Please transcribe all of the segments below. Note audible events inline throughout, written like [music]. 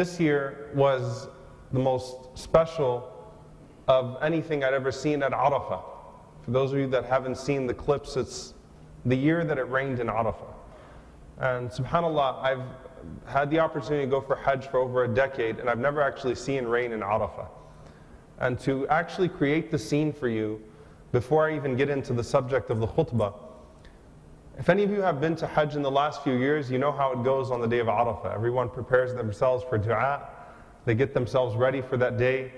This year was the most special of anything I'd ever seen at Arafah. For those of you that haven't seen the clips, it's the year that it rained in Arafah. And subhanAllah, I've had the opportunity to go for Hajj for over a decade, and I've never actually seen rain in Arafah. And to actually create the scene for you, before I even get into the subject of the khutbah, if any of you have been to Hajj in the last few years, you know how it goes on the day of Arafah. Everyone prepares themselves for dua. They get themselves ready for that day.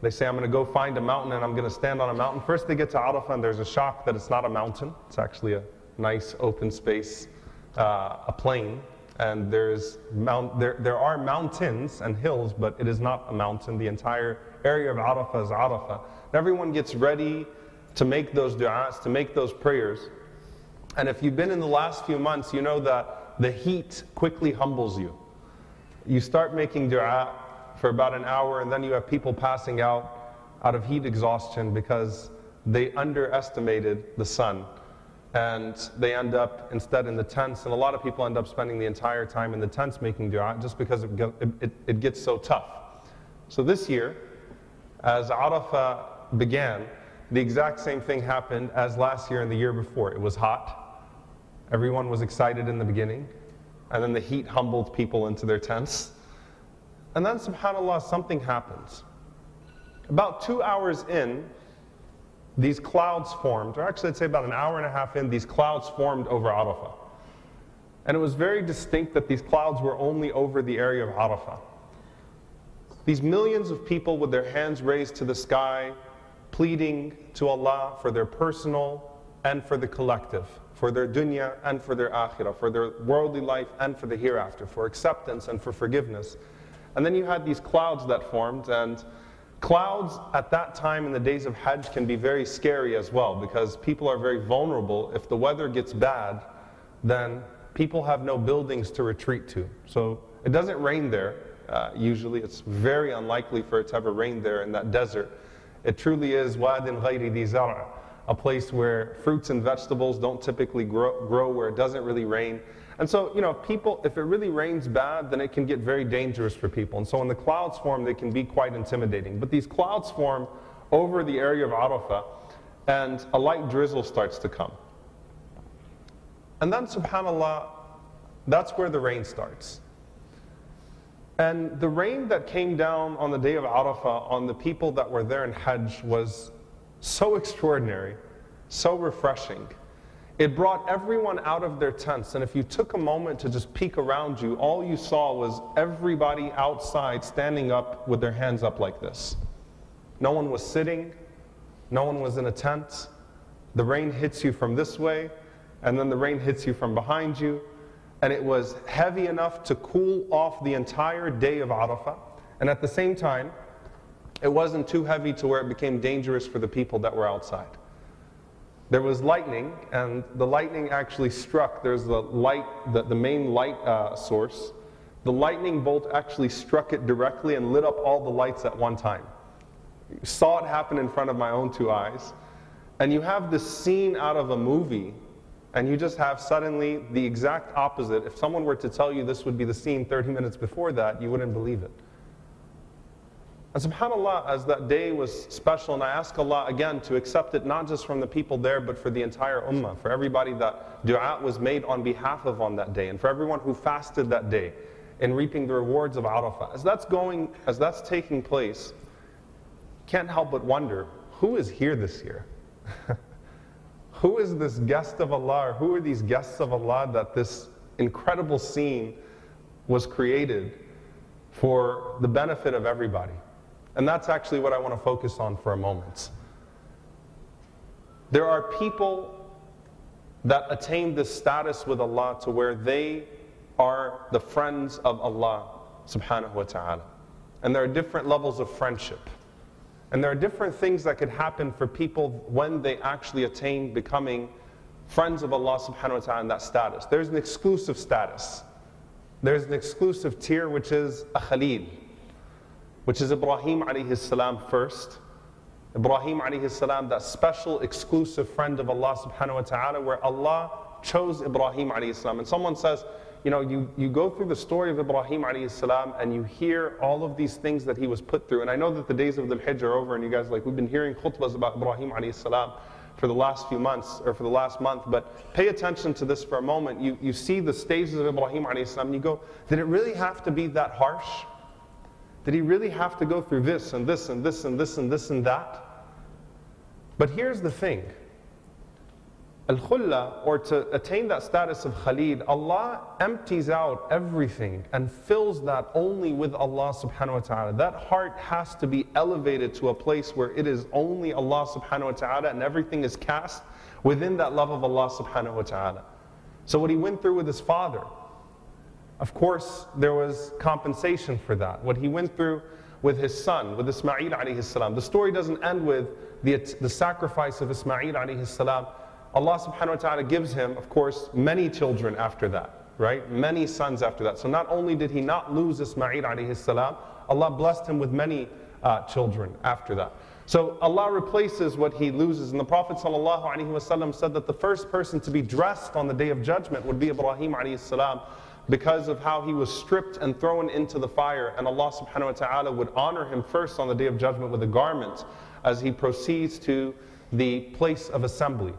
They say, I'm going to go find a mountain and I'm going to stand on a mountain. First, they get to Arafah and there's a shock that it's not a mountain. It's actually a nice open space, uh, a plain. And there's mount, there, there are mountains and hills, but it is not a mountain. The entire area of Arafah is Arafah. And everyone gets ready to make those du'as, to make those prayers. And if you've been in the last few months, you know that the heat quickly humbles you. You start making dua for about an hour, and then you have people passing out out of heat exhaustion because they underestimated the sun. And they end up instead in the tents, and a lot of people end up spending the entire time in the tents making dua just because it, it, it gets so tough. So this year, as Arafah began, the exact same thing happened as last year and the year before. It was hot, Everyone was excited in the beginning, and then the heat humbled people into their tents. And then, subhanAllah, something happens. About two hours in, these clouds formed, or actually, I'd say about an hour and a half in, these clouds formed over Arafah. And it was very distinct that these clouds were only over the area of Arafah. These millions of people with their hands raised to the sky, pleading to Allah for their personal and for the collective for their dunya and for their akhirah, for their worldly life and for the hereafter, for acceptance and for forgiveness. And then you had these clouds that formed, and clouds at that time in the days of Hajj can be very scary as well because people are very vulnerable. If the weather gets bad, then people have no buildings to retreat to. So it doesn't rain there. Uh, usually, it's very unlikely for it to ever rain there in that desert. It truly is wadin ghayri di zara a place where fruits and vegetables don't typically grow, grow where it doesn't really rain. And so, you know, people, if it really rains bad, then it can get very dangerous for people. And so when the clouds form, they can be quite intimidating. But these clouds form over the area of Arafah, and a light drizzle starts to come. And then, subhanAllah, that's where the rain starts. And the rain that came down on the day of Arafah on the people that were there in Hajj was so extraordinary, so refreshing. It brought everyone out of their tents, and if you took a moment to just peek around you, all you saw was everybody outside standing up with their hands up like this. No one was sitting, no one was in a tent. The rain hits you from this way, and then the rain hits you from behind you. And it was heavy enough to cool off the entire day of Arafah. And at the same time, it wasn't too heavy to where it became dangerous for the people that were outside. There was lightning, and the lightning actually struck. There's the light, the, the main light uh, source. The lightning bolt actually struck it directly and lit up all the lights at one time. Saw it happen in front of my own two eyes. And you have this scene out of a movie, and you just have suddenly the exact opposite. If someone were to tell you this would be the scene 30 minutes before that, you wouldn't believe it. And subhanAllah, as that day was special, and I ask Allah again to accept it not just from the people there, but for the entire ummah, for everybody that dua was made on behalf of on that day, and for everyone who fasted that day in reaping the rewards of Arafah. As that's going, as that's taking place, can't help but wonder, who is here this year? [laughs] who is this guest of Allah, or who are these guests of Allah that this incredible scene was created for the benefit of everybody? And that's actually what I want to focus on for a moment. There are people that attain this status with Allah to where they are the friends of Allah subhanahu wa ta'ala. And there are different levels of friendship. And there are different things that could happen for people when they actually attain becoming friends of Allah subhanahu wa ta'ala in that status. There's an exclusive status. There's an exclusive tier which is a khalil which is Ibrahim alayhi salam first. Ibrahim alayhi salam, that special exclusive friend of Allah subhanahu wa ta'ala, where Allah chose Ibrahim alayhi salam. And someone says, you know, you, you go through the story of Ibrahim alayhi salam and you hear all of these things that he was put through. And I know that the days of the Hajj are over and you guys like, we've been hearing khutbahs about Ibrahim alayhi salam for the last few months or for the last month, but pay attention to this for a moment. You, you see the stages of Ibrahim alayhi salam and you go, did it really have to be that harsh? Did he really have to go through this and this and this and this and this and that? But here's the thing Al-Khulla, or to attain that status of Khalil, Allah empties out everything and fills that only with Allah subhanahu wa ta'ala. That heart has to be elevated to a place where it is only Allah subhanahu wa ta'ala and everything is cast within that love of Allah subhanahu wa ta'ala. So what he went through with his father, of course, there was compensation for that. What he went through with his son, with Ismail alayhi salam. The story doesn't end with the, the sacrifice of Ismail alayhi salam. Allah subhanahu wa ta'ala gives him, of course, many children after that, right? Many sons after that. So not only did he not lose Ismail alayhi salam, Allah blessed him with many uh, children after that. So Allah replaces what he loses. And the Prophet ﷺ said that the first person to be dressed on the day of judgment would be Ibrahim alayhi salam because of how he was stripped and thrown into the fire. And Allah subhanahu wa ta'ala would honor him first on the day of judgment with a garment as he proceeds to the place of assembly.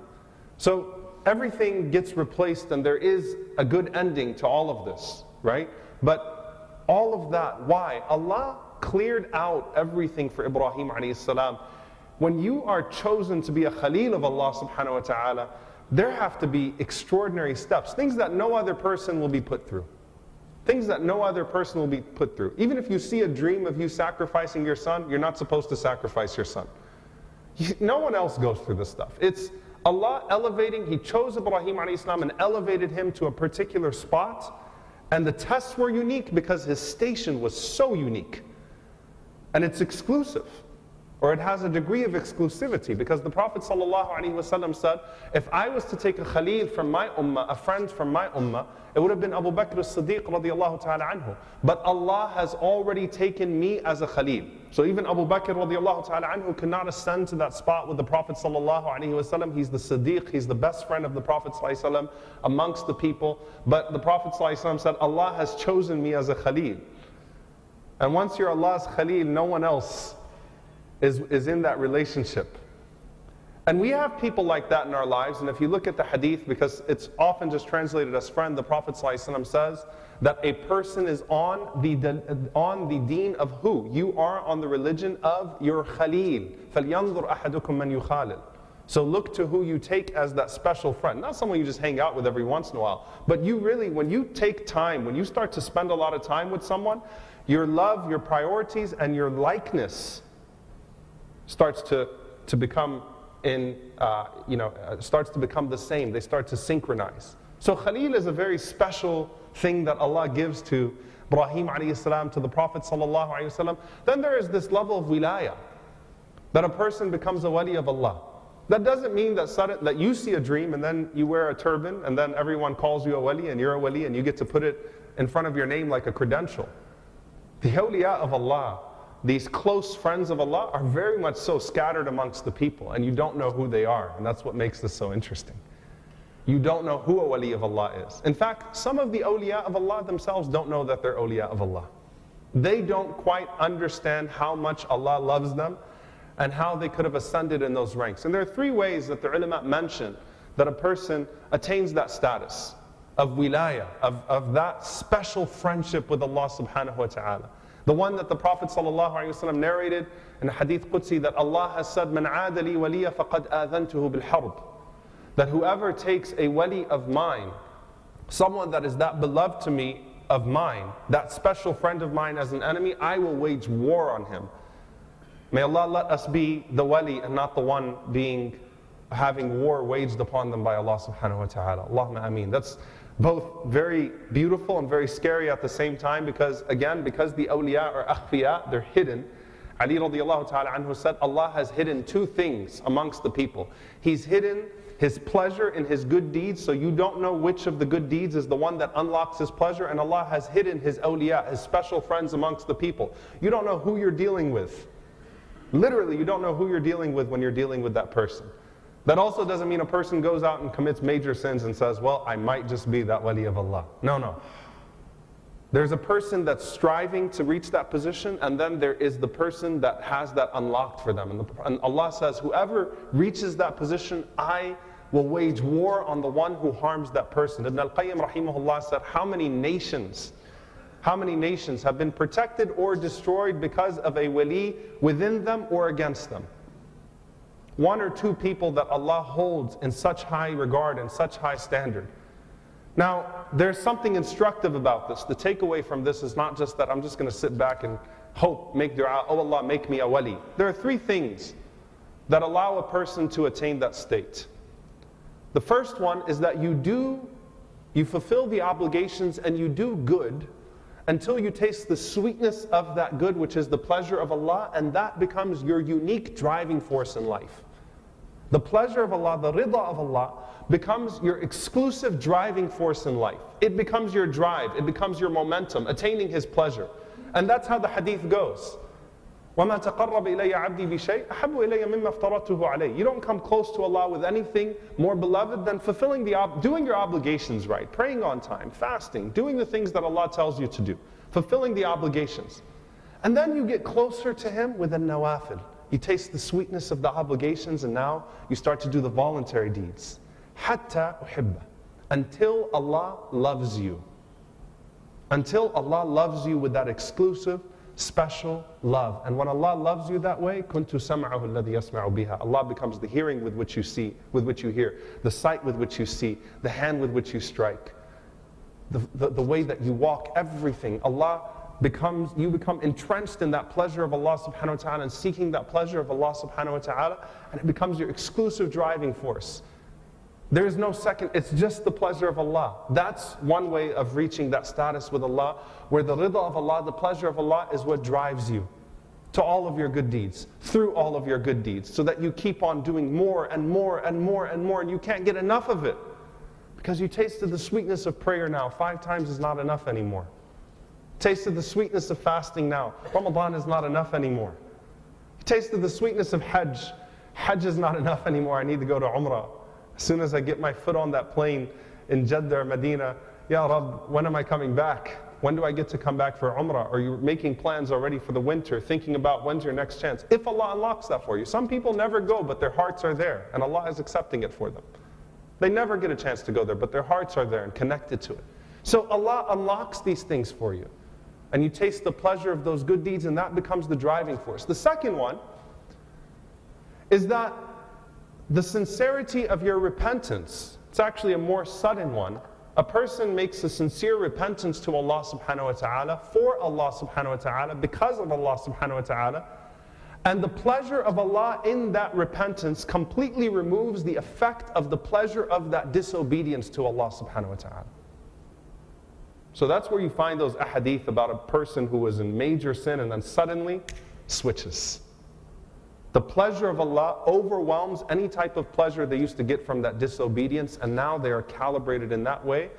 So everything gets replaced, and there is a good ending to all of this, right? But all of that, why? Allah cleared out everything for Ibrahim alayhi salam. When you are chosen to be a Khalil of Allah subhanahu wa ta'ala, there have to be extraordinary steps, things that no other person will be put through. Things that no other person will be put through. Even if you see a dream of you sacrificing your son, you're not supposed to sacrifice your son. No one else goes through this stuff. It's Allah elevating, He chose Ibrahim Islam and elevated him to a particular spot. And the tests were unique because his station was so unique. And it's exclusive Or it has a degree of exclusivity because the Prophet ﷺ said, if I was to take a Khalil from my ummah, a friend from my ummah, it would have been Abu Bakr as-Siddiq radiallahu ta'ala anhu. But Allah has already taken me as a Khalil. So even Abu Bakr radiallahu ta'ala anhu cannot ascend to that spot with the Prophet ﷺ. He's the Siddiq, he's the best friend of the Prophet ﷺ amongst the people. But the Prophet ﷺ said, Allah has chosen me as a Khalil. And once you're Allah's Khalil, no one else is, is in that relationship. And we have people like that in our lives. And if you look at the hadith, because it's often just translated as friend, the Prophet ﷺ says that a person is on the, on the deen of who? You are on the religion of your khalil. فَلْيَنظُرْ أَحَدُكُمْ مَنْ يُخَالِلُ so look to who you take as that special friend. Not someone you just hang out with every once in a while, but you really, when you take time, when you start to spend a lot of time with someone, your love, your priorities, and your likeness starts to, to become in, uh, you know, uh, starts to become the same. They start to synchronize. So Khalil is a very special thing that Allah gives to Ibrahim alayhi to the Prophet. Then there is this level of wilaya, that a person becomes a wali of Allah. That doesn't mean that, sudden, that you see a dream and then you wear a turban and then everyone calls you a wali and you're a wali and you get to put it in front of your name like a credential. The awliya of Allah these close friends of Allah are very much so scattered amongst the people, and you don't know who they are, and that's what makes this so interesting. You don't know who a wali of Allah is. In fact, some of the awliya of Allah themselves don't know that they're awliya of Allah. They don't quite understand how much Allah loves them and how they could have ascended in those ranks. And there are three ways that the ulama mention that a person attains that status of wilaya, of, of that special friendship with Allah subhanahu wa ta'ala. The one that the Prophet ﷺ narrated in hadith Qudsi that Allah has said, Man adali waliya faqad adhantuhu. That whoever takes a wali of mine, someone that is that beloved to me of mine, that special friend of mine as an enemy, I will wage war on him. May Allah let us be the wali and not the one being having war waged upon them by Allah subhanahu wa ta'ala. Allahumma ameen. That's both very beautiful and very scary at the same time because, again, because the awliya are akhfiya, they're hidden. Ali radiallahu ta'ala anhu said, Allah has hidden two things amongst the people. He's hidden his pleasure in his good deeds, so you don't know which of the good deeds is the one that unlocks his pleasure, and Allah has hidden his awliya, his special friends amongst the people. You don't know who you're dealing with. Literally, you don't know who you're dealing with when you're dealing with that person. That also doesn't mean a person goes out and commits major sins and says, Well, I might just be that wali of Allah. No, no. There's a person that's striving to reach that position, and then there is the person that has that unlocked for them. And, the, and, Allah says, Whoever reaches that position, I will wage war on the one who harms that person. Ibn al Qayyim rahimahullah said, How many nations? How many nations have been protected or destroyed because of a wali within them or against them? One or two people that Allah holds in such high regard and such high standard. Now, there's something instructive about this. The takeaway from this is not just that I'm just going to sit back and hope, make dua, oh Allah, make me a wali. There are three things that allow a person to attain that state. The first one is that you do, you fulfill the obligations and you do good until you taste the sweetness of that good, which is the pleasure of Allah, and that becomes your unique driving force in life. The pleasure of Allah, the rida of Allah, becomes your exclusive driving force in life. It becomes your drive, it becomes your momentum, attaining His pleasure. And that's how the hadith goes. وَمَا تَقَرَّبَ إِلَيَّ عَبْدِي بِشَيْءٍ أَحَبُّ إِلَيَّ مِمَّا افْتَرَضْتُهُ عَلَيْهِ You don't come close to Allah with anything more beloved than fulfilling the, doing your obligations right, praying on time, fasting, doing the things that Allah tells you to do, fulfilling the obligations. And then you get closer to Him with a nawafil. you taste the sweetness of the obligations and now you start to do the voluntary deeds. Hatta uhibba. Until Allah loves you. Until Allah loves you with that exclusive, special love. And when Allah loves you that way, kuntu sam'ahu alladhi yasma'u biha. Allah becomes the hearing with which you see, with which you hear, the sight with which you see, the hand with which you strike, the, the, the way that you walk, everything. Allah becomes, you become entrenched in that pleasure of Allah subhanahu wa ta'ala and seeking that pleasure of Allah subhanahu wa ta'ala, and it becomes your exclusive driving force. There is no second, it's just the pleasure of Allah. That's one way of reaching that status with Allah, where the rida of Allah, the pleasure of Allah, is what drives you to all of your good deeds, through all of your good deeds, so that you keep on doing more and more and more and more, and you can't get enough of it. Because you tasted the sweetness of prayer now. Five times is not enough anymore. Tasted the sweetness of fasting now. Ramadan is not enough anymore. He Tasted the sweetness of Hajj. Hajj is not enough anymore. I need to go to Umrah. As soon as I get my foot on that plane in Jeddah or Medina, Ya Rab, when am I coming back? When do I get to come back for Umrah? Are you making plans already for the winter, thinking about when's your next chance? If Allah unlocks that for you. Some people never go, but their hearts are there, and Allah is accepting it for them. They never get a chance to go there, but their hearts are there and connected to it. So Allah unlocks these things for you. And you taste the pleasure of those good deeds, and that becomes the driving force. The second one is that the sincerity of your repentance, it's actually a more sudden one. A person makes a sincere repentance to Allah subhanahu wa ta'ala, for Allah subhanahu wa ta'ala, because of Allah subhanahu wa ta'ala. And the pleasure of Allah in that repentance completely removes the effect of the pleasure of that disobedience to Allah subhanahu wa ta'ala. So that's where you find those ahadith about a person who was in major sin and then suddenly switches. The pleasure of Allah overwhelms any type of pleasure they used to get from that disobedience, and now they are calibrated in that way.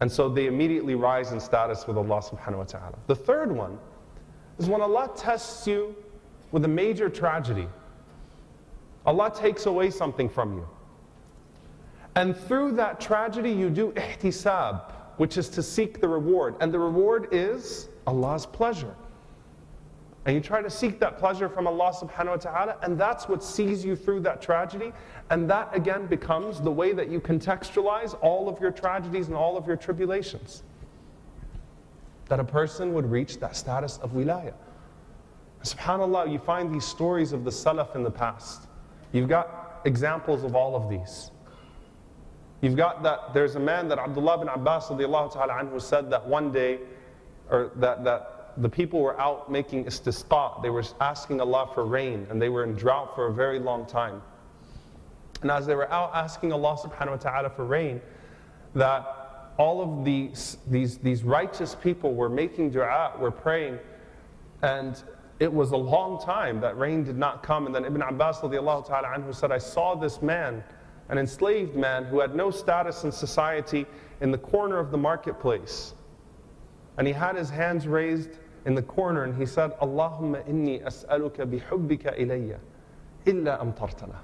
And so they immediately rise in status with Allah subhanahu wa ta'ala. The third one is when Allah tests you with a major tragedy. Allah takes away something from you. And through that tragedy, you do ihtisab, which is to seek the reward. And the reward is Allah's pleasure. And you try to seek that pleasure from Allah subhanahu wa ta'ala, and that's what sees you through that tragedy. And that again becomes the way that you contextualize all of your tragedies and all of your tribulations. That a person would reach that status of wilayah. SubhanAllah, you find these stories of the Salaf in the past. You've got examples of all of these. You've got that there's a man that Abdullah bin Abbas ta'ala anhu said that one day, or that, that the people were out making istisqa. They were asking Allah for rain, and they were in drought for a very long time. And as they were out asking Allah subhanahu wa ta'ala for rain, that all of these, these, these righteous people were making dua, were praying, and it was a long time that rain did not come. And then Ibn Abbas ta'ala anhu said, I saw this man, an enslaved man who had no status in society, in the corner of the marketplace. And he had his hands raised in the corner and he said, Allahumma inni as'aluka bihubbika ilayya illa amtartana.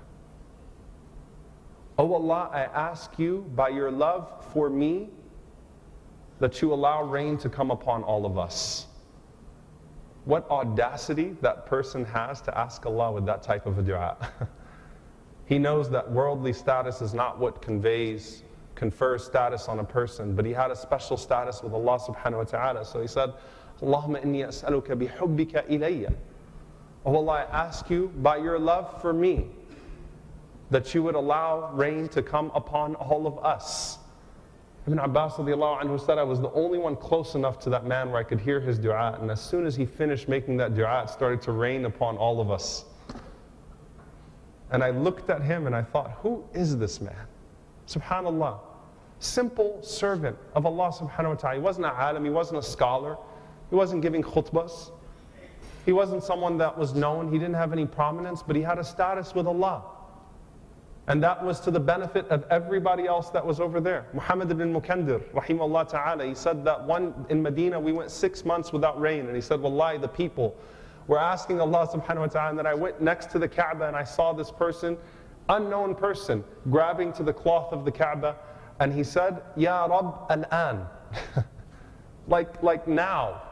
O Allah, I ask you by your love for me that you allow rain to come upon all of us. What audacity that person has to ask Allah with that type of a dua. [laughs] he knows that worldly status is not what conveys, confers status on a person, but he had a special status with Allah subhanahu wa ta'ala. So he said, Allahumma inni as'aluka bihubbika ilayya. Oh Allah, I ask you by your love for me that you would allow rain to come upon all of us. Ibn Abbas anhu said, I was the only one close enough to that man where I could hear his dua. And as soon as he finished making that dua, it started to rain upon all of us. And I looked at him and I thought, who is this man? Subhanallah. Simple servant of Allah subhanahu wa ta'ala. He wasn't an alim, he wasn't a scholar, he wasn't giving khutbas. He wasn't someone that was known, he didn't have any prominence, but he had a status with Allah. And that was to the benefit of everybody else that was over there. Muhammad ibn Munkadir, rahimahullah ta'ala, he said that one in Medina we went six months without rain. And he said, Wallahi, the people were asking Allah subhanahu wa ta'ala. Then I went next to the Kaaba and I saw this person, unknown person, grabbing to the cloth of the Kaaba. And he said, Ya Rab an-an. [laughs] like, like now.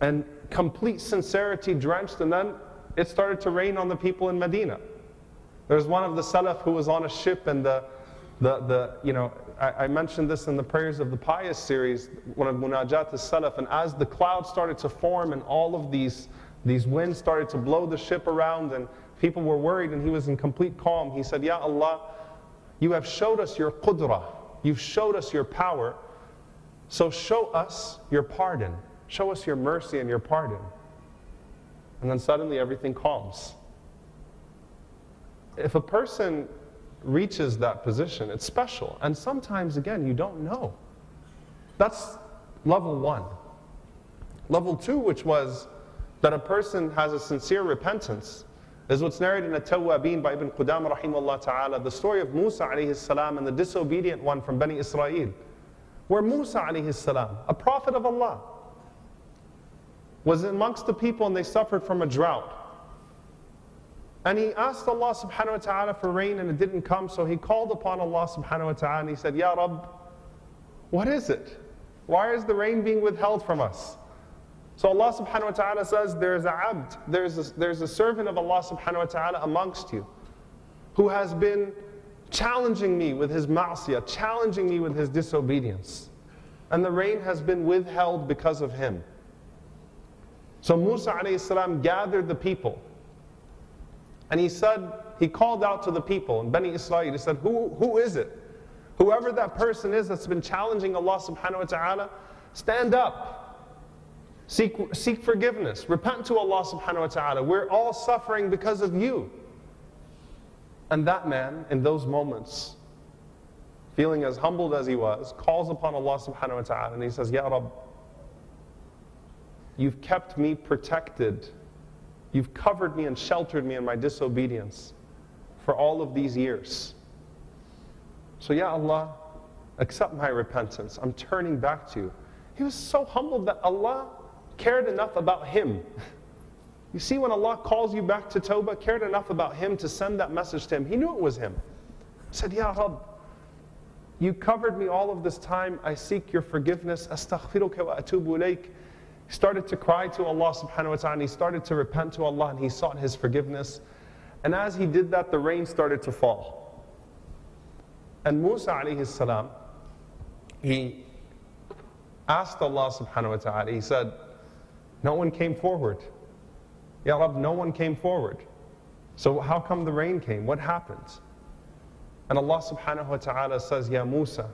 And complete sincerity drenched. And then it started to rain on the people in Medina. There's one of the Salaf who was on a ship and the, the, the you know, I, I mentioned this in the Prayers of the Pious series, one of Munajat al-Salaf, and as the clouds started to form and all of these, these winds started to blow the ship around and people were worried and he was in complete calm, he said, Ya Allah, you have showed us your qudra, you've showed us your power, so show us your pardon. Show us your mercy and your pardon. And then suddenly everything calms if a person reaches that position, it's special. And sometimes, again, you don't know. That's level one. Level two, which was that a person has a sincere repentance, is what's narrated in At-Tawwabin by Ibn Qudama rahimahullah ta'ala, the story of Musa alayhi salam and the disobedient one from Bani Israel, where Musa alayhi salam, a prophet of Allah, was amongst the people and they suffered from a drought. And he asked Allah subhanahu wa ta'ala for rain and it didn't come, so he called upon Allah subhanahu wa ta'ala and he said, Ya Rabb, what is it? Why is the rain being withheld from us? So Allah subhanahu wa ta'ala says, There's a abd, there's a, there's a servant of Allah subhanahu wa ta'ala amongst you who has been challenging me with his ma'siyah, challenging me with his disobedience. And the rain has been withheld because of him. So Musa alayhi salam gathered the people and he said, he called out to the people and Bani Israel, he said, who, who is it? Whoever that person is that's been challenging Allah subhanahu wa ta'ala, stand up. Seek, seek forgiveness. Repent to Allah subhanahu wa ta'ala. We're all suffering because of you. And that man, in those moments, feeling as humbled as he was, calls upon Allah subhanahu wa ta'ala and he says, Ya Rabb, you've kept me protected You've covered me and sheltered me in my disobedience for all of these years. So, Ya Allah, accept my repentance. I'm turning back to you. He was so humbled that Allah cared enough about him. You see, when Allah calls you back to Tawbah, cared enough about him to send that message to him. He knew it was him. He said, Ya Rabb, you covered me all of this time. I seek your forgiveness. Astaghfiruka wa atubu ilayk. He started to cry to Allah subhanahu wa ta'ala he started to repent to Allah and he sought his forgiveness. And as he did that, the rain started to fall. And Musa alayhi salam, he asked Allah subhanahu wa ta'ala, he said, No one came forward. Ya Rab, no one came forward. So how come the rain came? What happened? And Allah subhanahu wa ta'ala says, Ya Musa,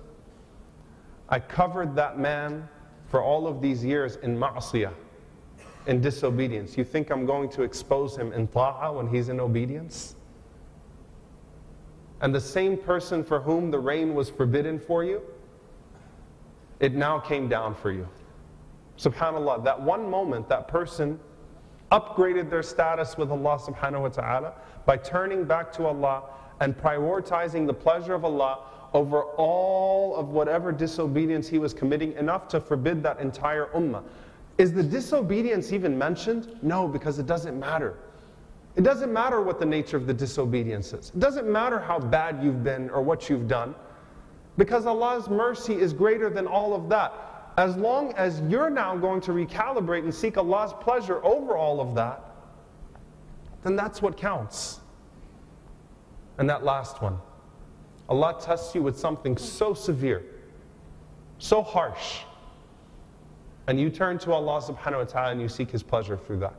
I covered that man for all of these years in ma'asiyah, in disobedience. You think I'm going to expose him in ta'ah when he's in obedience? And the same person for whom the rain was forbidden for you, it now came down for you. SubhanAllah, that one moment, that person upgraded their status with Allah subhanahu wa ta'ala by turning back to Allah and prioritizing the pleasure of Allah over all of whatever disobedience he was committing, enough to forbid that entire ummah. Is the disobedience even mentioned? No, because it doesn't matter. It doesn't matter what the nature of the disobedience is. It doesn't matter how bad you've been or what you've done, because Allah's mercy is greater than all of that. As long as you're now going to recalibrate and seek Allah's pleasure over all of that, then that's what counts. And that last one Allah tests you with something so severe, so harsh, and you turn to Allah subhanahu wa ta'ala and you seek His pleasure through that.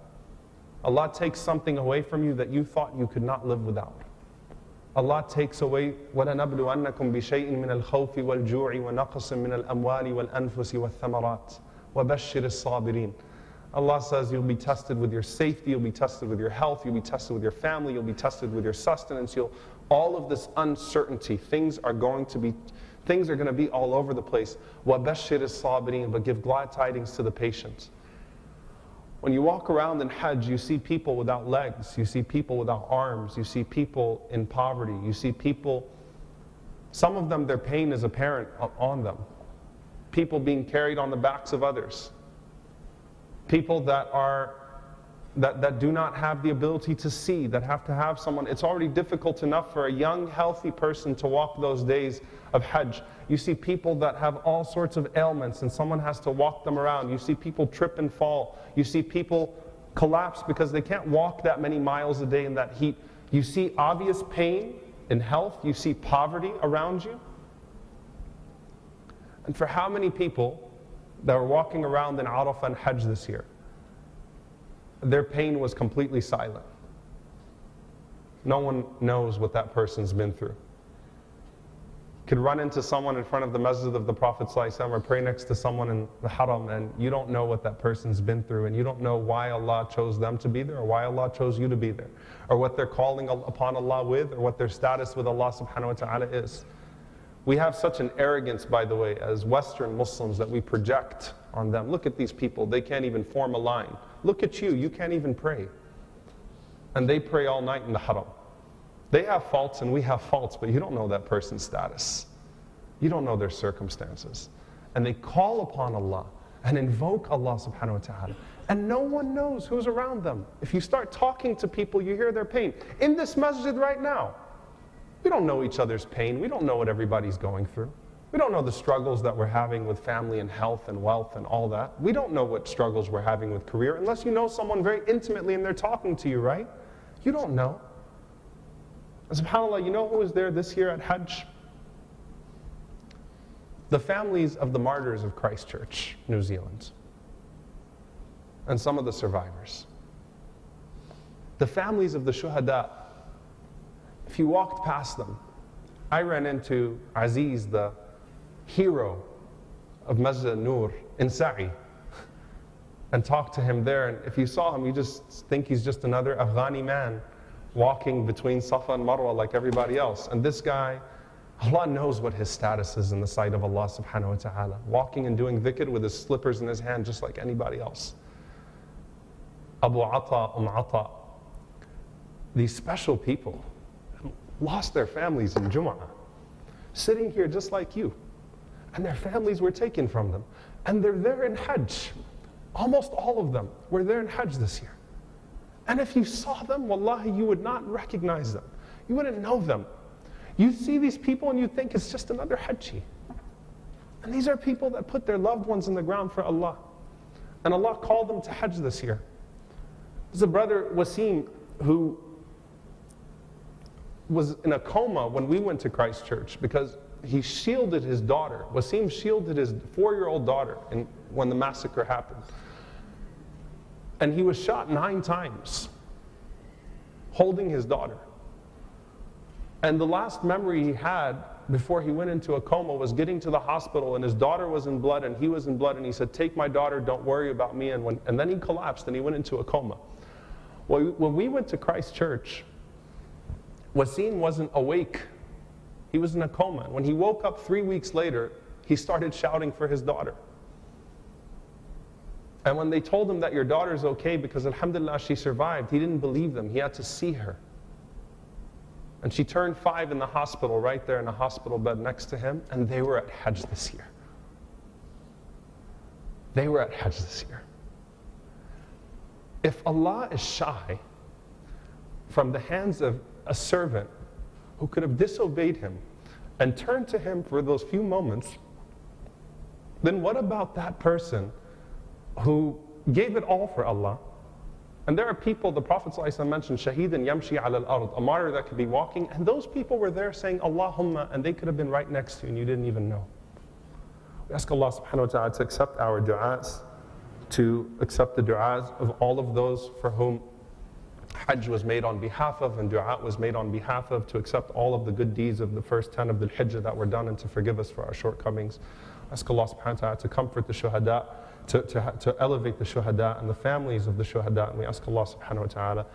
Allah takes something away from you that you thought you could not live without. Allah takes away وَلَنَبْلُوَنَّكُمْ بِشَيْءٍ مِنَ الْخَوْفِ وَالْجُوعِ وَنَقْصٍ مِنَ الْأَمْوَالِ وَالْأَنفُسِ وَالثَّمَرَاتِ وَبَشِّرِ الصَّابِرِينَ Allah says you'll be tested with your safety, you'll be tested with your health, you'll be tested with your family, you'll be tested with your sustenance, you'll all of this uncertainty, things are going to be things are going to be all over the place. وَبَشِّرِ الصَّابِرِينَ But give glad tidings to the patients. When you walk around in Hajj, you see people without legs, you see people without arms, you see people in poverty, you see people, some of them, their pain is apparent on them. People being carried on the backs of others. People that are that, that do not have the ability to see, that have to have someone. It's already difficult enough for a young, healthy person to walk those days of Hajj. You see people that have all sorts of ailments and someone has to walk them around. You see people trip and fall. You see people collapse because they can't walk that many miles a day in that heat. You see obvious pain in health. You see poverty around you. And for how many people that were walking around in Arafah and Hajj this year, their pain was completely silent. No one knows what that person's been through. Could run into someone in front of the masjid of the Prophet or pray next to someone in the haram, and you don't know what that person's been through, and you don't know why Allah chose them to be there, or why Allah chose you to be there, or what they're calling upon Allah with, or what their status with Allah subhanahu wa ta'ala is. We have such an arrogance, by the way, as Western Muslims that we project on them. Look at these people, they can't even form a line. Look at you, you can't even pray. And they pray all night in the haram. They have faults and we have faults, but you don't know that person's status. You don't know their circumstances. And they call upon Allah and invoke Allah subhanahu wa ta'ala. And no one knows who's around them. If you start talking to people, you hear their pain. In this masjid right now, we don't know each other's pain. We don't know what everybody's going through. We don't know the struggles that we're having with family and health and wealth and all that. We don't know what struggles we're having with career unless you know someone very intimately and they're talking to you, right? You don't know. And subhanAllah, you know who was there this year at Hajj? The families of the martyrs of Christchurch, New Zealand, and some of the survivors. The families of the shuhada. If you walked past them, I ran into Aziz, the hero of Masjid Nur in Sa'i and talked to him there. And if you saw him, you just think he's just another Afghani man walking between Safa and Marwa like everybody else. And this guy, Allah knows what his status is in the sight of Allah subhanahu wa ta'ala. Walking and doing dhikr with his slippers in his hand just like anybody else. Abu Ata, Um Ata. These special people lost their families in Jum'ah. Sitting here just like you and their families were taken from them. And they're there in Hajj. Almost all of them were there in Hajj this year. And if you saw them, wallahi, you would not recognize them. You wouldn't know them. You see these people and you think it's just another Hajji. And these are people that put their loved ones in the ground for Allah. And Allah called them to Hajj this year. There's a brother, Wasim, who was in a coma when we went to Christchurch because he shielded his daughter. Wasim shielded his four year old daughter in, when the massacre happened. And he was shot nine times, holding his daughter. And the last memory he had before he went into a coma was getting to the hospital, and his daughter was in blood, and he was in blood, and he said, Take my daughter, don't worry about me. And, when, and then he collapsed and he went into a coma. Well, when we went to Christchurch, Wasim wasn't awake he was in a coma. When he woke up three weeks later, he started shouting for his daughter. And when they told him that your daughter's okay because Alhamdulillah she survived, he didn't believe them. He had to see her. And she turned five in the hospital, right there in a hospital bed next to him, and they were at Hajj this year. They were at Hajj this year. If Allah is shy, from the hands of a servant who could have disobeyed him and turned to him for those few moments, then what about that person who gave it all for Allah? And there are people, the Prophet ﷺ mentioned, Shaheed and Yamshi al ard, a martyr that could be walking, and those people were there saying, Allahumma, and they could have been right next to you and you didn't even know. We ask Allah subhanahu wa ta'ala to accept our du'as, to accept the du'as of all of those for whom Hajj was made on behalf of and dua was made on behalf of, to accept all of the good deeds of the first 10 of the Hijjah that were done and to forgive us for our shortcomings. Ask Allah subhanahu wa ta'ala to comfort the shuhada, to, to, to elevate the shuhada and the families of the shuhada. And we ask Allah subhanahu wa ta'ala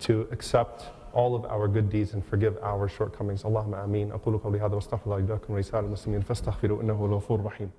to accept all of our good deeds and forgive our shortcomings. Allahumma ameen. أقول قولي هذا واستغفر الله لكم ولسائر المسلمين فاستغفروا إنه هو الغفور الرحيم.